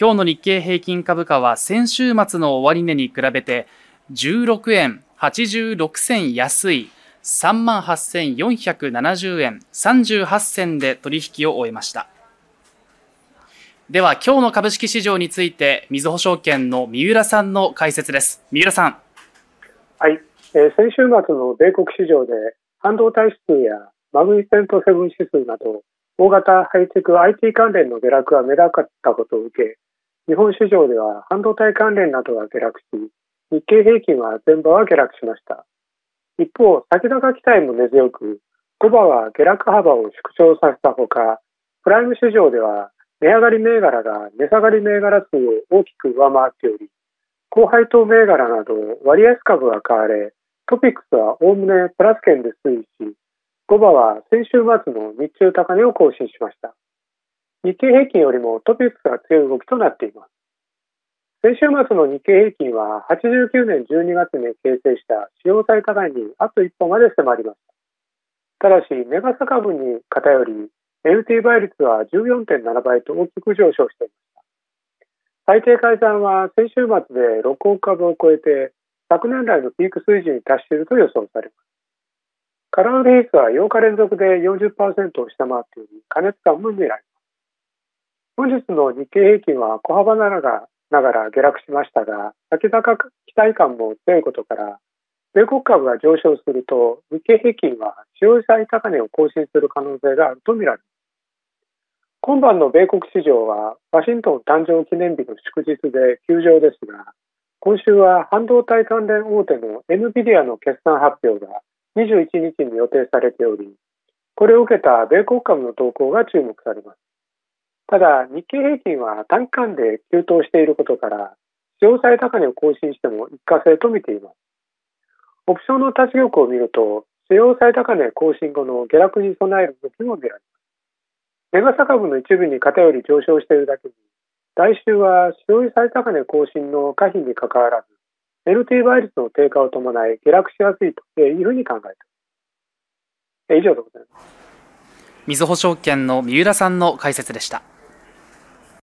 今日の日経平均株価は先週末の終値に比べて16円86銭安い3万8470円38銭で取引を終えました。では今日の株式市場について、みずほ証券の三浦さんの解説です。三浦さん。はい、えー、先週末の米国市場で半導体指数やマグニセントセブン指数など大型ハイテク IT 関連の下落が目立ったことを受け、日本市場では半導体関連などが下落し、日経平均は全場は下落しました。一方、先高期待も根強く、5場は下落幅を縮小させたほか、プライム市場では値上がり銘柄が値下がり銘柄数を大きく上回っており、高配当銘柄など割安株が買われ、トピックスはおおむねプラス圏で推移し、5場は先週末の日中高値を更新しました。日経平均よりもトピックスが強い動きとなっています。先週末の日経平均は89年12月に形成した使用最高値にあと一歩まで迫りました。ただし、メガサ株に偏り、LT 倍率は14.7倍と大きく上昇していました。最低改ざんは先週末で6億株を超えて昨年来のピーク水準に達していると予想されます。カラーレースは8日連続で40%を下回っており、加熱感も見られます。本日の日経平均は小幅ながらながら下落しましたが、先高期待感も強いことから、米国株が上昇すると、日経平均は使用最高値を更新する可能性があるとみられます。今晩の米国市場は、ワシントン誕生記念日の祝日で休場ですが、今週は半導体関連大手の NVIDIA の決算発表が21日に予定されており、これを受けた米国株の動向が注目されます。ただ、日経平均は短期間で急騰していることから、使用最高値を更新しても一過性と見ています。オプションの立ち玉を見ると、使用最高値更新後の下落に備える動きも見られます。メガサ株の一部に偏り上昇しているだけに、来週は使用最高値更新の可否にかかわらず、LT 倍率の低下を伴い下落しやすいというふうに考えています。以上でございます。みずほ証券の三浦さんの解説でした。